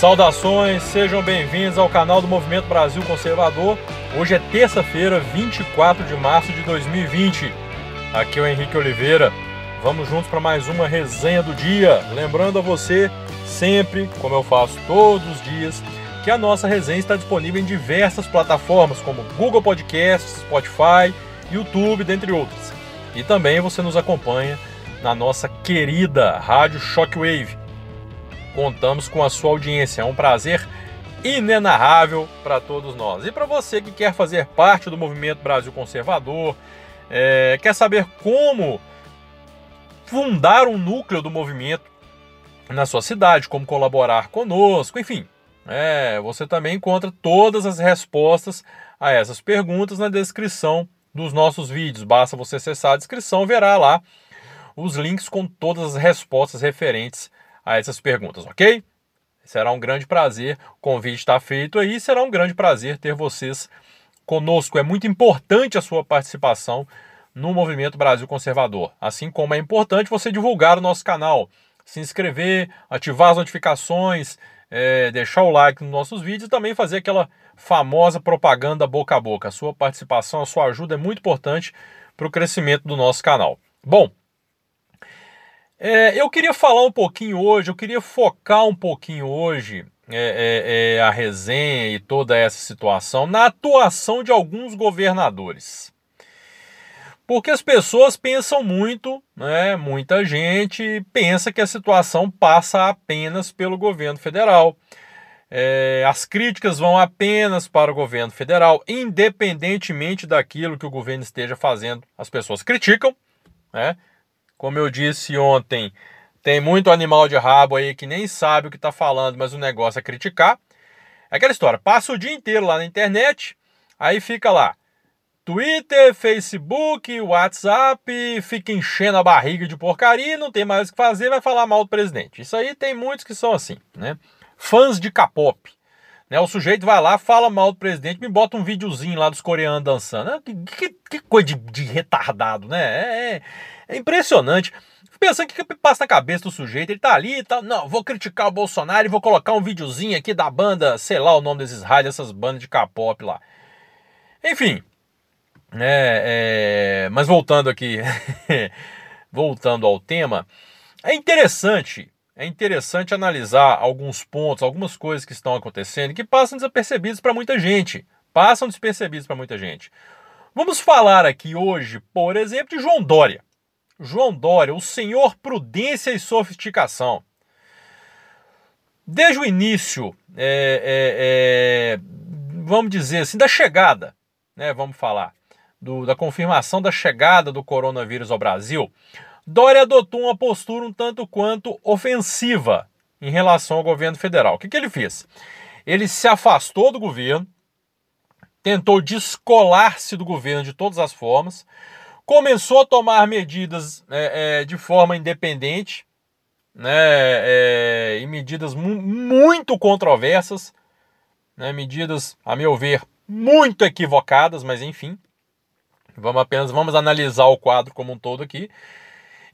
Saudações, sejam bem-vindos ao canal do Movimento Brasil Conservador. Hoje é terça-feira, 24 de março de 2020. Aqui é o Henrique Oliveira. Vamos juntos para mais uma resenha do dia. Lembrando a você, sempre, como eu faço todos os dias, que a nossa resenha está disponível em diversas plataformas como Google Podcasts, Spotify, YouTube, dentre outras. E também você nos acompanha na nossa querida Rádio Shockwave. Contamos com a sua audiência, é um prazer inenarrável para todos nós. E para você que quer fazer parte do movimento Brasil Conservador, é, quer saber como fundar um núcleo do movimento na sua cidade, como colaborar conosco, enfim. É, você também encontra todas as respostas a essas perguntas na descrição dos nossos vídeos. Basta você acessar a descrição, verá lá os links com todas as respostas referentes a essas perguntas, ok? Será um grande prazer, o convite está feito aí, será um grande prazer ter vocês conosco. É muito importante a sua participação no Movimento Brasil Conservador, assim como é importante você divulgar o nosso canal, se inscrever, ativar as notificações, é, deixar o like nos nossos vídeos e também fazer aquela famosa propaganda boca a boca. A sua participação, a sua ajuda é muito importante para o crescimento do nosso canal. Bom, é, eu queria falar um pouquinho hoje, eu queria focar um pouquinho hoje é, é, é, a resenha e toda essa situação na atuação de alguns governadores. Porque as pessoas pensam muito, né, muita gente pensa que a situação passa apenas pelo governo federal. É, as críticas vão apenas para o governo federal, independentemente daquilo que o governo esteja fazendo. As pessoas criticam, né? Como eu disse ontem, tem muito animal de rabo aí que nem sabe o que está falando, mas o negócio é criticar. É aquela história, passa o dia inteiro lá na internet, aí fica lá. Twitter, Facebook, WhatsApp, fica enchendo a barriga de porcaria, não tem mais o que fazer, vai falar mal do presidente. Isso aí tem muitos que são assim, né? Fãs de K-pop. Né? O sujeito vai lá, fala mal do presidente, me bota um videozinho lá dos coreanos dançando. Que, que, que coisa de, de, retardado, né? É, é, é impressionante. Pensando o que, que passa na cabeça do sujeito, ele tá ali e tá, não, vou criticar o Bolsonaro e vou colocar um videozinho aqui da banda, sei lá o nome desses raios, dessas bandas de K-pop lá. Enfim, é, é, mas voltando aqui, voltando ao tema, é interessante, é interessante analisar alguns pontos, algumas coisas que estão acontecendo que passam desapercebidos para muita gente, passam despercebidos para muita gente. Vamos falar aqui hoje, por exemplo, de João Dória. João Dória, o senhor prudência e sofisticação. Desde o início, é, é, é, vamos dizer assim, da chegada, né, vamos falar, do, da confirmação da chegada do coronavírus ao Brasil, Dória adotou uma postura um tanto quanto ofensiva em relação ao governo federal. O que, que ele fez? Ele se afastou do governo, tentou descolar-se do governo de todas as formas, começou a tomar medidas é, é, de forma independente, né, é, e medidas mu muito controversas, né, medidas, a meu ver, muito equivocadas, mas enfim, vamos apenas vamos analisar o quadro como um todo aqui,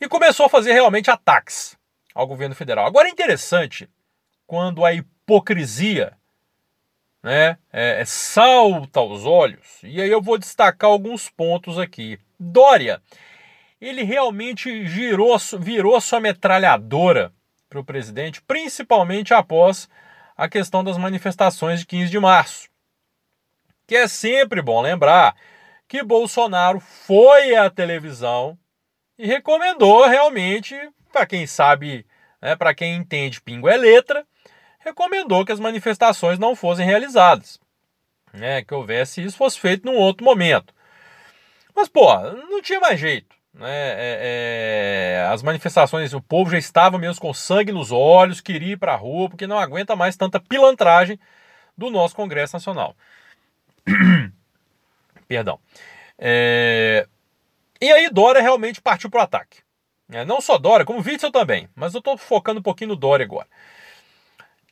e começou a fazer realmente ataques ao governo federal. Agora é interessante quando a hipocrisia né, é, salta aos olhos, e aí eu vou destacar alguns pontos aqui. Dória, ele realmente girou, virou sua metralhadora para o presidente, principalmente após a questão das manifestações de 15 de março. Que é sempre bom lembrar que Bolsonaro foi à televisão e recomendou realmente, para quem sabe, né, para quem entende pingo é letra, recomendou que as manifestações não fossem realizadas. Né, que houvesse isso fosse feito num outro momento. Mas, pô, não tinha mais jeito. Né? É, é, as manifestações, o povo já estava mesmo com sangue nos olhos, queria ir para a rua, porque não aguenta mais tanta pilantragem do nosso Congresso Nacional. Perdão. É, e aí Dória realmente partiu para o ataque. É, não só Dória, como Witzel também, mas eu estou focando um pouquinho no Dória agora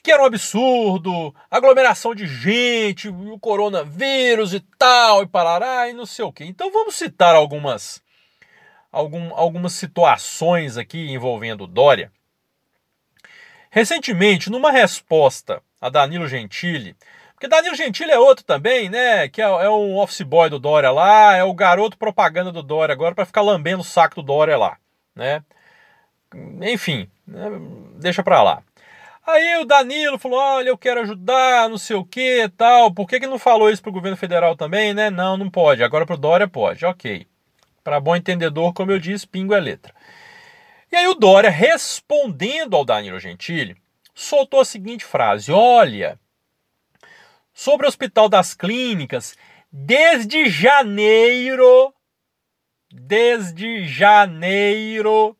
que era um absurdo, aglomeração de gente, o coronavírus e tal, e parará, e não sei o quê. Então vamos citar algumas, algum, algumas situações aqui envolvendo Dória, Recentemente, numa resposta a Danilo Gentili, porque Danilo Gentili é outro também, né? Que é, é um office boy do Dória lá, é o garoto propaganda do Dória agora para ficar lambendo o saco do Dória lá, né? Enfim, né? deixa pra lá. Aí o Danilo falou: olha, eu quero ajudar, não sei o que tal. Por que, que não falou isso pro governo federal também, né? Não, não pode. Agora pro Dória pode. Ok. Para bom entendedor, como eu disse, pingo é letra. E aí o Dória, respondendo ao Danilo Gentili, soltou a seguinte frase: Olha, sobre o Hospital das Clínicas, desde janeiro, desde janeiro,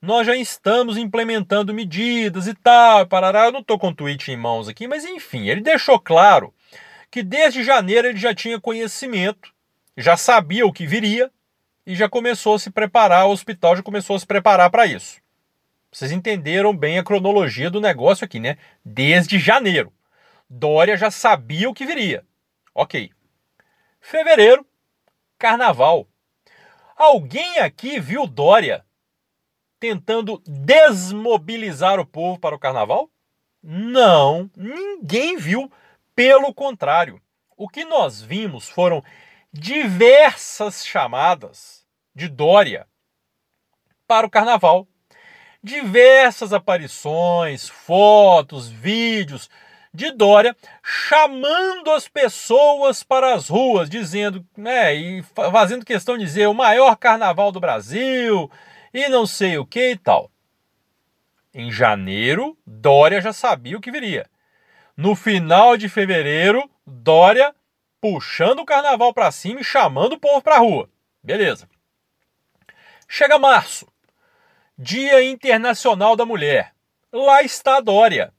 nós já estamos implementando medidas e tal, parará. Eu não estou com o tweet em mãos aqui, mas enfim, ele deixou claro que desde janeiro ele já tinha conhecimento, já sabia o que viria e já começou a se preparar, o hospital já começou a se preparar para isso. Vocês entenderam bem a cronologia do negócio aqui, né? Desde janeiro. Dória já sabia o que viria. Ok. Fevereiro, carnaval. Alguém aqui viu Dória tentando desmobilizar o povo para o carnaval? Não, ninguém viu. Pelo contrário, o que nós vimos foram diversas chamadas de Dória para o carnaval. Diversas aparições, fotos, vídeos de Dória chamando as pessoas para as ruas, dizendo, né, e fazendo questão de dizer o maior carnaval do Brasil, e não sei o que e tal. Em janeiro, Dória já sabia o que viria. No final de fevereiro, Dória puxando o carnaval para cima e chamando o povo para a rua. Beleza. Chega março, Dia Internacional da Mulher. Lá está Dória,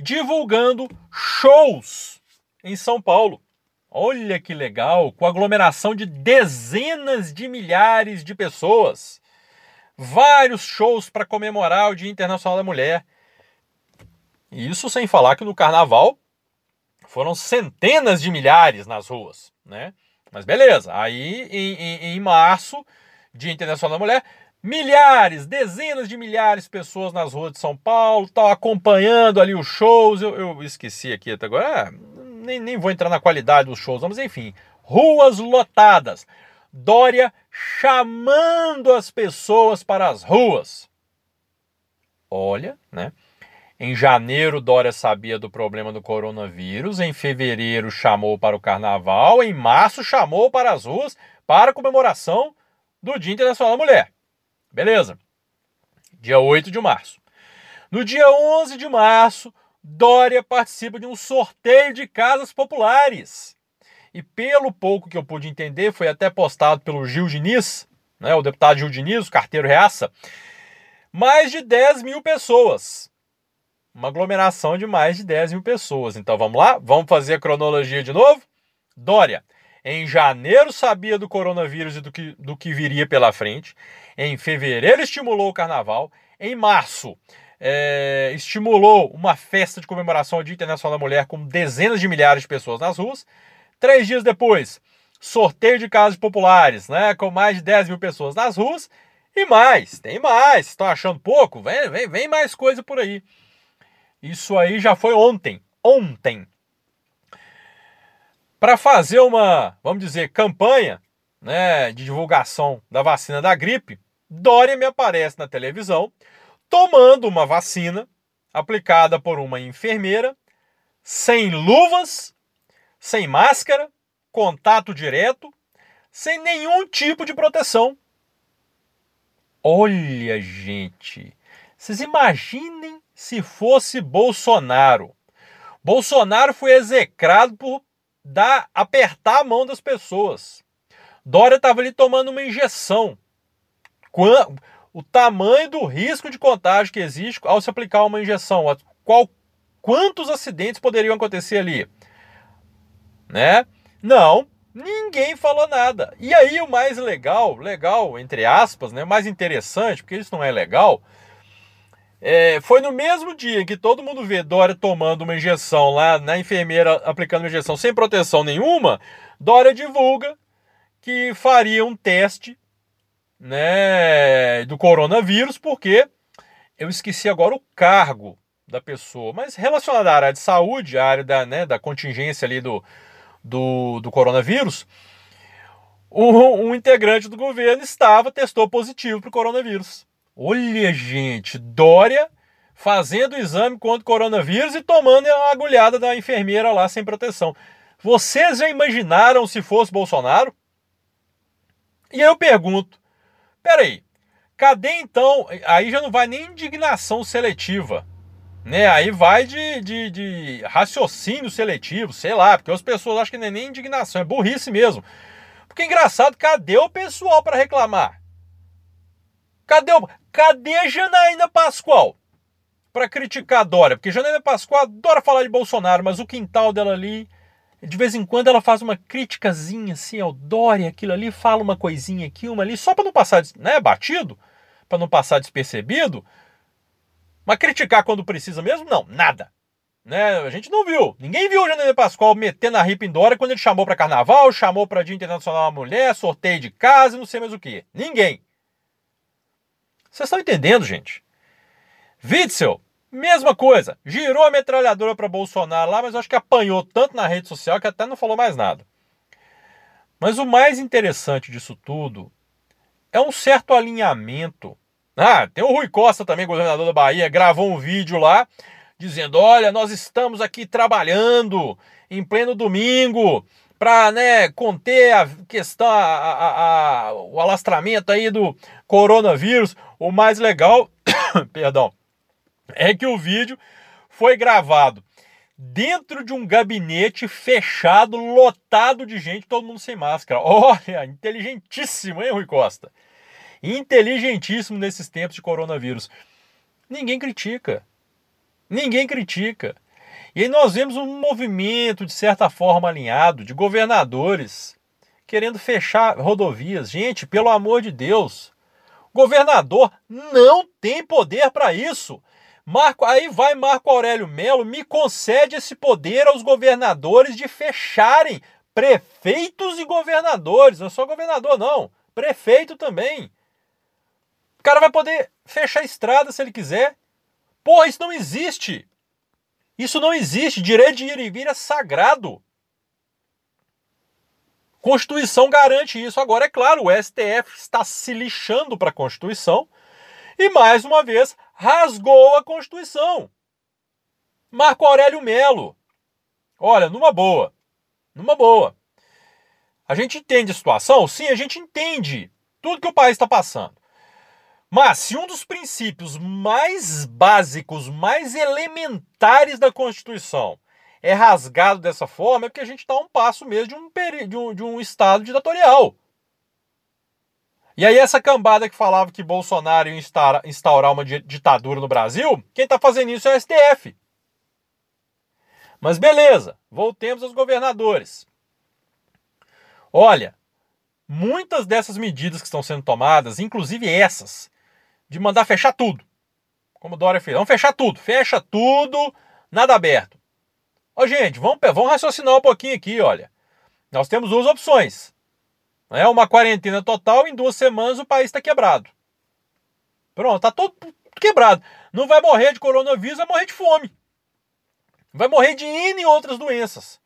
divulgando shows em São Paulo. Olha que legal, com aglomeração de dezenas de milhares de pessoas vários shows para comemorar o Dia Internacional da Mulher. Isso sem falar que no carnaval foram centenas de milhares nas ruas, né? Mas beleza, aí em, em, em março, Dia Internacional da Mulher, milhares, dezenas de milhares de pessoas nas ruas de São Paulo, tal, acompanhando ali os shows. Eu, eu esqueci aqui até agora, é, nem, nem vou entrar na qualidade dos shows, mas enfim, ruas lotadas. Dória chamando as pessoas para as ruas. Olha, né? Em janeiro, Dória sabia do problema do coronavírus. Em fevereiro, chamou para o carnaval. Em março, chamou para as ruas para a comemoração do Dia Internacional da Mulher. Beleza. Dia 8 de março. No dia 11 de março, Dória participa de um sorteio de casas populares e pelo pouco que eu pude entender, foi até postado pelo Gil Diniz, né, o deputado Gil Diniz, o carteiro reaça, mais de 10 mil pessoas. Uma aglomeração de mais de 10 mil pessoas. Então vamos lá? Vamos fazer a cronologia de novo? Dória, em janeiro sabia do coronavírus e do que, do que viria pela frente. Em fevereiro estimulou o carnaval. Em março, é, estimulou uma festa de comemoração ao Dia Internacional da Mulher com dezenas de milhares de pessoas nas ruas. Três dias depois, sorteio de casas populares, né? Com mais de 10 mil pessoas nas ruas. E mais, tem mais. Estão achando pouco? Vem, vem, vem mais coisa por aí. Isso aí já foi ontem. Ontem. Para fazer uma, vamos dizer, campanha né, de divulgação da vacina da gripe, Dória me aparece na televisão tomando uma vacina aplicada por uma enfermeira, sem luvas sem máscara, contato direto, sem nenhum tipo de proteção. Olha, gente, vocês imaginem se fosse Bolsonaro. Bolsonaro foi execrado por dar, apertar a mão das pessoas. Dória estava ali tomando uma injeção. O tamanho do risco de contágio que existe ao se aplicar uma injeção. Qual, quantos acidentes poderiam acontecer ali? né? Não, ninguém falou nada. E aí o mais legal, legal entre aspas, né? Mais interessante, porque isso não é legal. É, foi no mesmo dia que todo mundo vê Dória tomando uma injeção lá na enfermeira aplicando uma injeção sem proteção nenhuma, Dória divulga que faria um teste né, do coronavírus, porque eu esqueci agora o cargo da pessoa, mas relacionada à área de saúde, à área da, né, da contingência ali do, do, do coronavírus, um, um integrante do governo estava, testou positivo para o coronavírus. Olha, gente, Dória fazendo o exame contra o coronavírus e tomando a agulhada da enfermeira lá sem proteção. Vocês já imaginaram se fosse Bolsonaro? E aí eu pergunto: peraí, cadê então? Aí já não vai nem indignação seletiva. Né? Aí vai de, de, de raciocínio seletivo, sei lá, porque as pessoas acham que não é nem indignação, é burrice mesmo. Porque engraçado, cadê o pessoal para reclamar? Cadê, o, cadê Janaína Pascoal para criticar a Dória? Porque Janaína Pascoal adora falar de Bolsonaro, mas o quintal dela ali, de vez em quando ela faz uma criticazinha assim ao Dória, aquilo ali, fala uma coisinha aqui, uma ali, só para não passar né, batido, para não passar despercebido. Mas criticar quando precisa mesmo? Não, nada. Né? A gente não viu. Ninguém viu o Janaína Pascoal metendo a ripa em Dória quando ele chamou para carnaval, chamou para Dia Internacional da Mulher, sorteio de casa, não sei mais o que. Ninguém. Vocês estão entendendo, gente? Witzel, mesma coisa. Girou a metralhadora para Bolsonaro lá, mas acho que apanhou tanto na rede social que até não falou mais nada. Mas o mais interessante disso tudo é um certo alinhamento. Ah, tem o Rui Costa também, governador da Bahia, gravou um vídeo lá dizendo: olha, nós estamos aqui trabalhando em pleno domingo para né, conter a questão, a, a, a, o alastramento aí do coronavírus. O mais legal, perdão, é que o vídeo foi gravado dentro de um gabinete fechado, lotado de gente, todo mundo sem máscara. Olha, inteligentíssimo, hein, Rui Costa? Inteligentíssimo nesses tempos de coronavírus. Ninguém critica. Ninguém critica. E aí nós vemos um movimento, de certa forma, alinhado de governadores querendo fechar rodovias. Gente, pelo amor de Deus, governador não tem poder para isso. Marco, aí vai Marco Aurélio Melo, me concede esse poder aos governadores de fecharem prefeitos e governadores. Não é só governador, não. Prefeito também. O cara vai poder fechar a estrada se ele quiser. Porra, isso não existe. Isso não existe. Direito de ir e vir é sagrado. Constituição garante isso. Agora, é claro, o STF está se lixando para a Constituição e, mais uma vez, rasgou a Constituição. Marco Aurélio Melo. Olha, numa boa. Numa boa. A gente entende a situação? Sim, a gente entende tudo que o país está passando. Mas se um dos princípios mais básicos, mais elementares da Constituição é rasgado dessa forma, é porque a gente está a um passo mesmo de um, de, um, de um Estado ditatorial. E aí essa cambada que falava que Bolsonaro ia instaurar uma ditadura no Brasil, quem está fazendo isso é o STF. Mas beleza, voltemos aos governadores. Olha, muitas dessas medidas que estão sendo tomadas, inclusive essas, de mandar fechar tudo. Como Dória fez. Vamos fechar tudo. Fecha tudo, nada aberto. Ô, gente, vamos, vamos raciocinar um pouquinho aqui, olha. Nós temos duas opções. É uma quarentena total, em duas semanas o país está quebrado. Pronto, está todo quebrado. Não vai morrer de coronavírus, vai morrer de fome. Vai morrer de N outras doenças.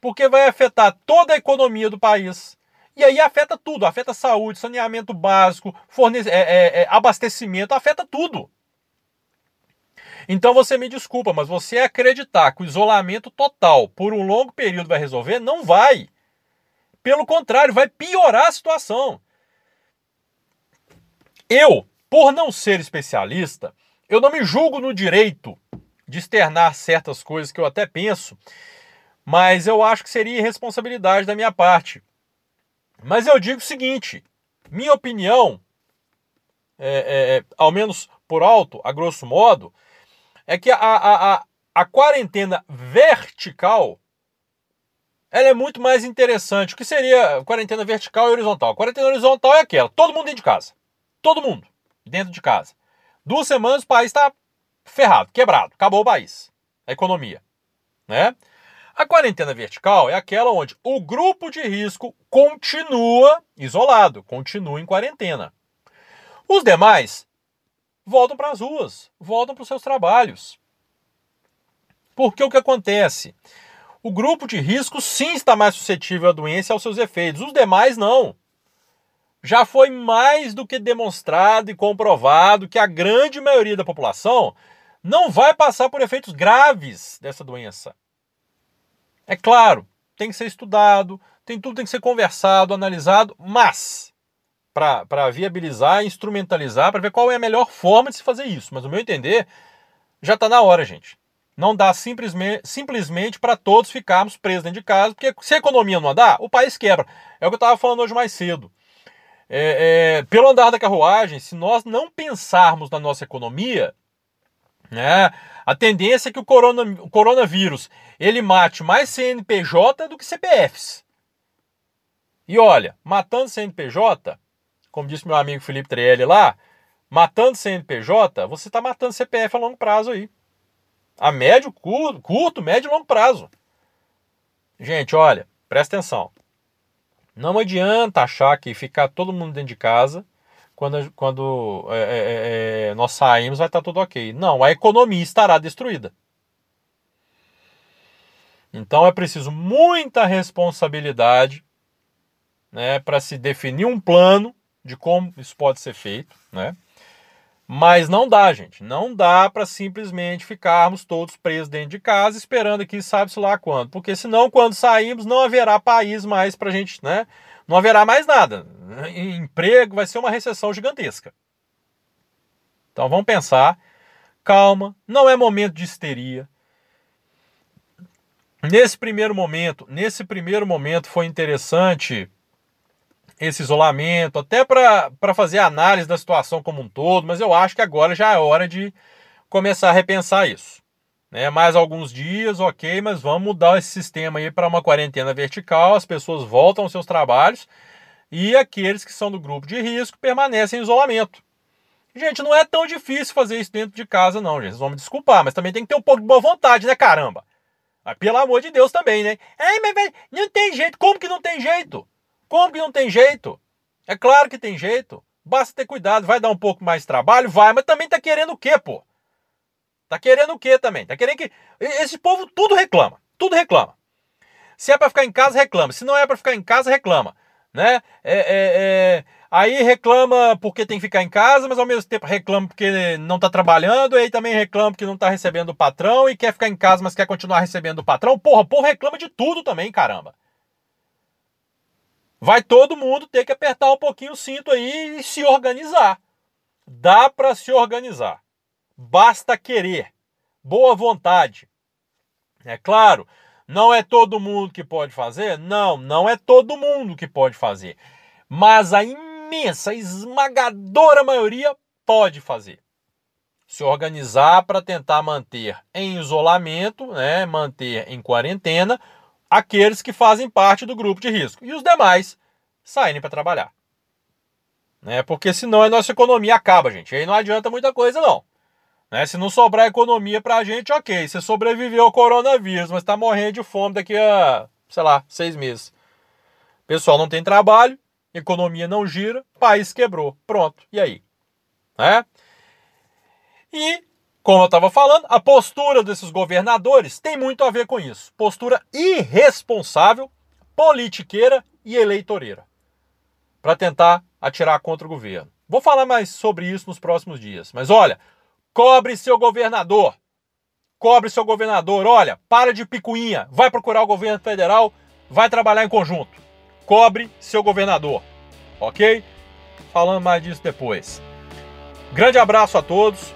Porque vai afetar toda a economia do país, e aí afeta tudo, afeta saúde, saneamento básico, forne... É, é, é, abastecimento, afeta tudo. Então você me desculpa, mas você acreditar que o isolamento total por um longo período vai resolver, não vai. Pelo contrário, vai piorar a situação. Eu, por não ser especialista, eu não me julgo no direito de externar certas coisas que eu até penso, mas eu acho que seria irresponsabilidade da minha parte. Mas eu digo o seguinte: minha opinião, é, é, é, ao menos por alto, a grosso modo, é que a, a, a, a quarentena vertical ela é muito mais interessante. O que seria quarentena vertical e horizontal? Quarentena horizontal é aquela: todo mundo dentro de casa. Todo mundo dentro de casa. Duas semanas o país está ferrado, quebrado, acabou o país, a economia. Né? A quarentena vertical é aquela onde o grupo de risco continua isolado, continua em quarentena. Os demais voltam para as ruas, voltam para os seus trabalhos. Porque o que acontece? O grupo de risco sim está mais suscetível à doença e aos seus efeitos, os demais não. Já foi mais do que demonstrado e comprovado que a grande maioria da população não vai passar por efeitos graves dessa doença. É claro, tem que ser estudado, tem tudo tem que ser conversado, analisado, mas para viabilizar, instrumentalizar, para ver qual é a melhor forma de se fazer isso. Mas, no meu entender, já está na hora, gente. Não dá simplesmente, simplesmente para todos ficarmos presos dentro de casa, porque se a economia não andar, o país quebra. É o que eu estava falando hoje mais cedo. É, é, pelo andar da carruagem, se nós não pensarmos na nossa economia, né, a tendência é que o, corona, o coronavírus ele mate mais CNPJ do que CPFs. E olha, matando CNPJ, como disse meu amigo Felipe Trielli lá, matando CNPJ, você está matando CPF a longo prazo aí. A médio, curto, curto, médio e longo prazo. Gente, olha, presta atenção. Não adianta achar que ficar todo mundo dentro de casa quando, quando é, é, é, é, nós saímos vai estar tudo ok. Não, a economia estará destruída. Então é preciso muita responsabilidade né, para se definir um plano de como isso pode ser feito, né? Mas não dá, gente. Não dá para simplesmente ficarmos todos presos dentro de casa esperando aqui, sabe-se lá quando. Porque senão, quando sairmos, não haverá país mais para a gente, né? Não haverá mais nada emprego, vai ser uma recessão gigantesca. Então vamos pensar, calma, não é momento de histeria. Nesse primeiro momento, nesse primeiro momento foi interessante esse isolamento, até para fazer análise da situação como um todo, mas eu acho que agora já é hora de começar a repensar isso. Né? Mais alguns dias, ok, mas vamos mudar esse sistema aí para uma quarentena vertical, as pessoas voltam aos seus trabalhos e aqueles que são do grupo de risco permanecem em isolamento. Gente, não é tão difícil fazer isso dentro de casa, não, gente. Vocês vão me desculpar, mas também tem que ter um pouco de boa vontade, né, caramba? Mas pelo amor de Deus também, né? É, mas não tem jeito. Como que não tem jeito? Que não tem jeito? É claro que tem jeito. Basta ter cuidado. Vai dar um pouco mais de trabalho? Vai, mas também tá querendo o quê, pô? Tá querendo o quê também? Tá querendo que. Esse povo tudo reclama. Tudo reclama. Se é para ficar em casa, reclama. Se não é para ficar em casa, reclama né? É, é, é, aí reclama porque tem que ficar em casa, mas ao mesmo tempo reclama porque não está trabalhando, e aí também reclama porque não está recebendo o patrão e quer ficar em casa, mas quer continuar recebendo o patrão. Porra, porra, reclama de tudo também, caramba. Vai todo mundo ter que apertar um pouquinho o cinto aí e se organizar. Dá para se organizar. Basta querer. Boa vontade. É claro, não é todo mundo que pode fazer? Não, não é todo mundo que pode fazer. Mas a imensa, esmagadora maioria pode fazer. Se organizar para tentar manter em isolamento, né, manter em quarentena aqueles que fazem parte do grupo de risco e os demais saírem para trabalhar. Né? Porque senão a nossa economia acaba, gente. Aí não adianta muita coisa não. Né? Se não sobrar economia para a gente, ok. Você sobreviveu ao coronavírus, mas está morrendo de fome daqui a, sei lá, seis meses. Pessoal não tem trabalho, economia não gira, país quebrou. Pronto. E aí? Né? E, como eu estava falando, a postura desses governadores tem muito a ver com isso. Postura irresponsável, politiqueira e eleitoreira. Para tentar atirar contra o governo. Vou falar mais sobre isso nos próximos dias. Mas olha, Cobre seu governador. Cobre seu governador. Olha, para de picuinha. Vai procurar o governo federal. Vai trabalhar em conjunto. Cobre seu governador. Ok? Falando mais disso depois. Grande abraço a todos.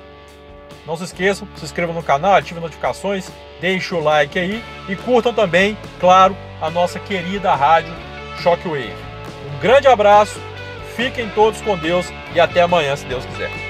Não se esqueçam, se inscrevam no canal, ativem notificações, deixem o like aí e curtam também, claro, a nossa querida rádio Shockwave. Um grande abraço, fiquem todos com Deus e até amanhã, se Deus quiser.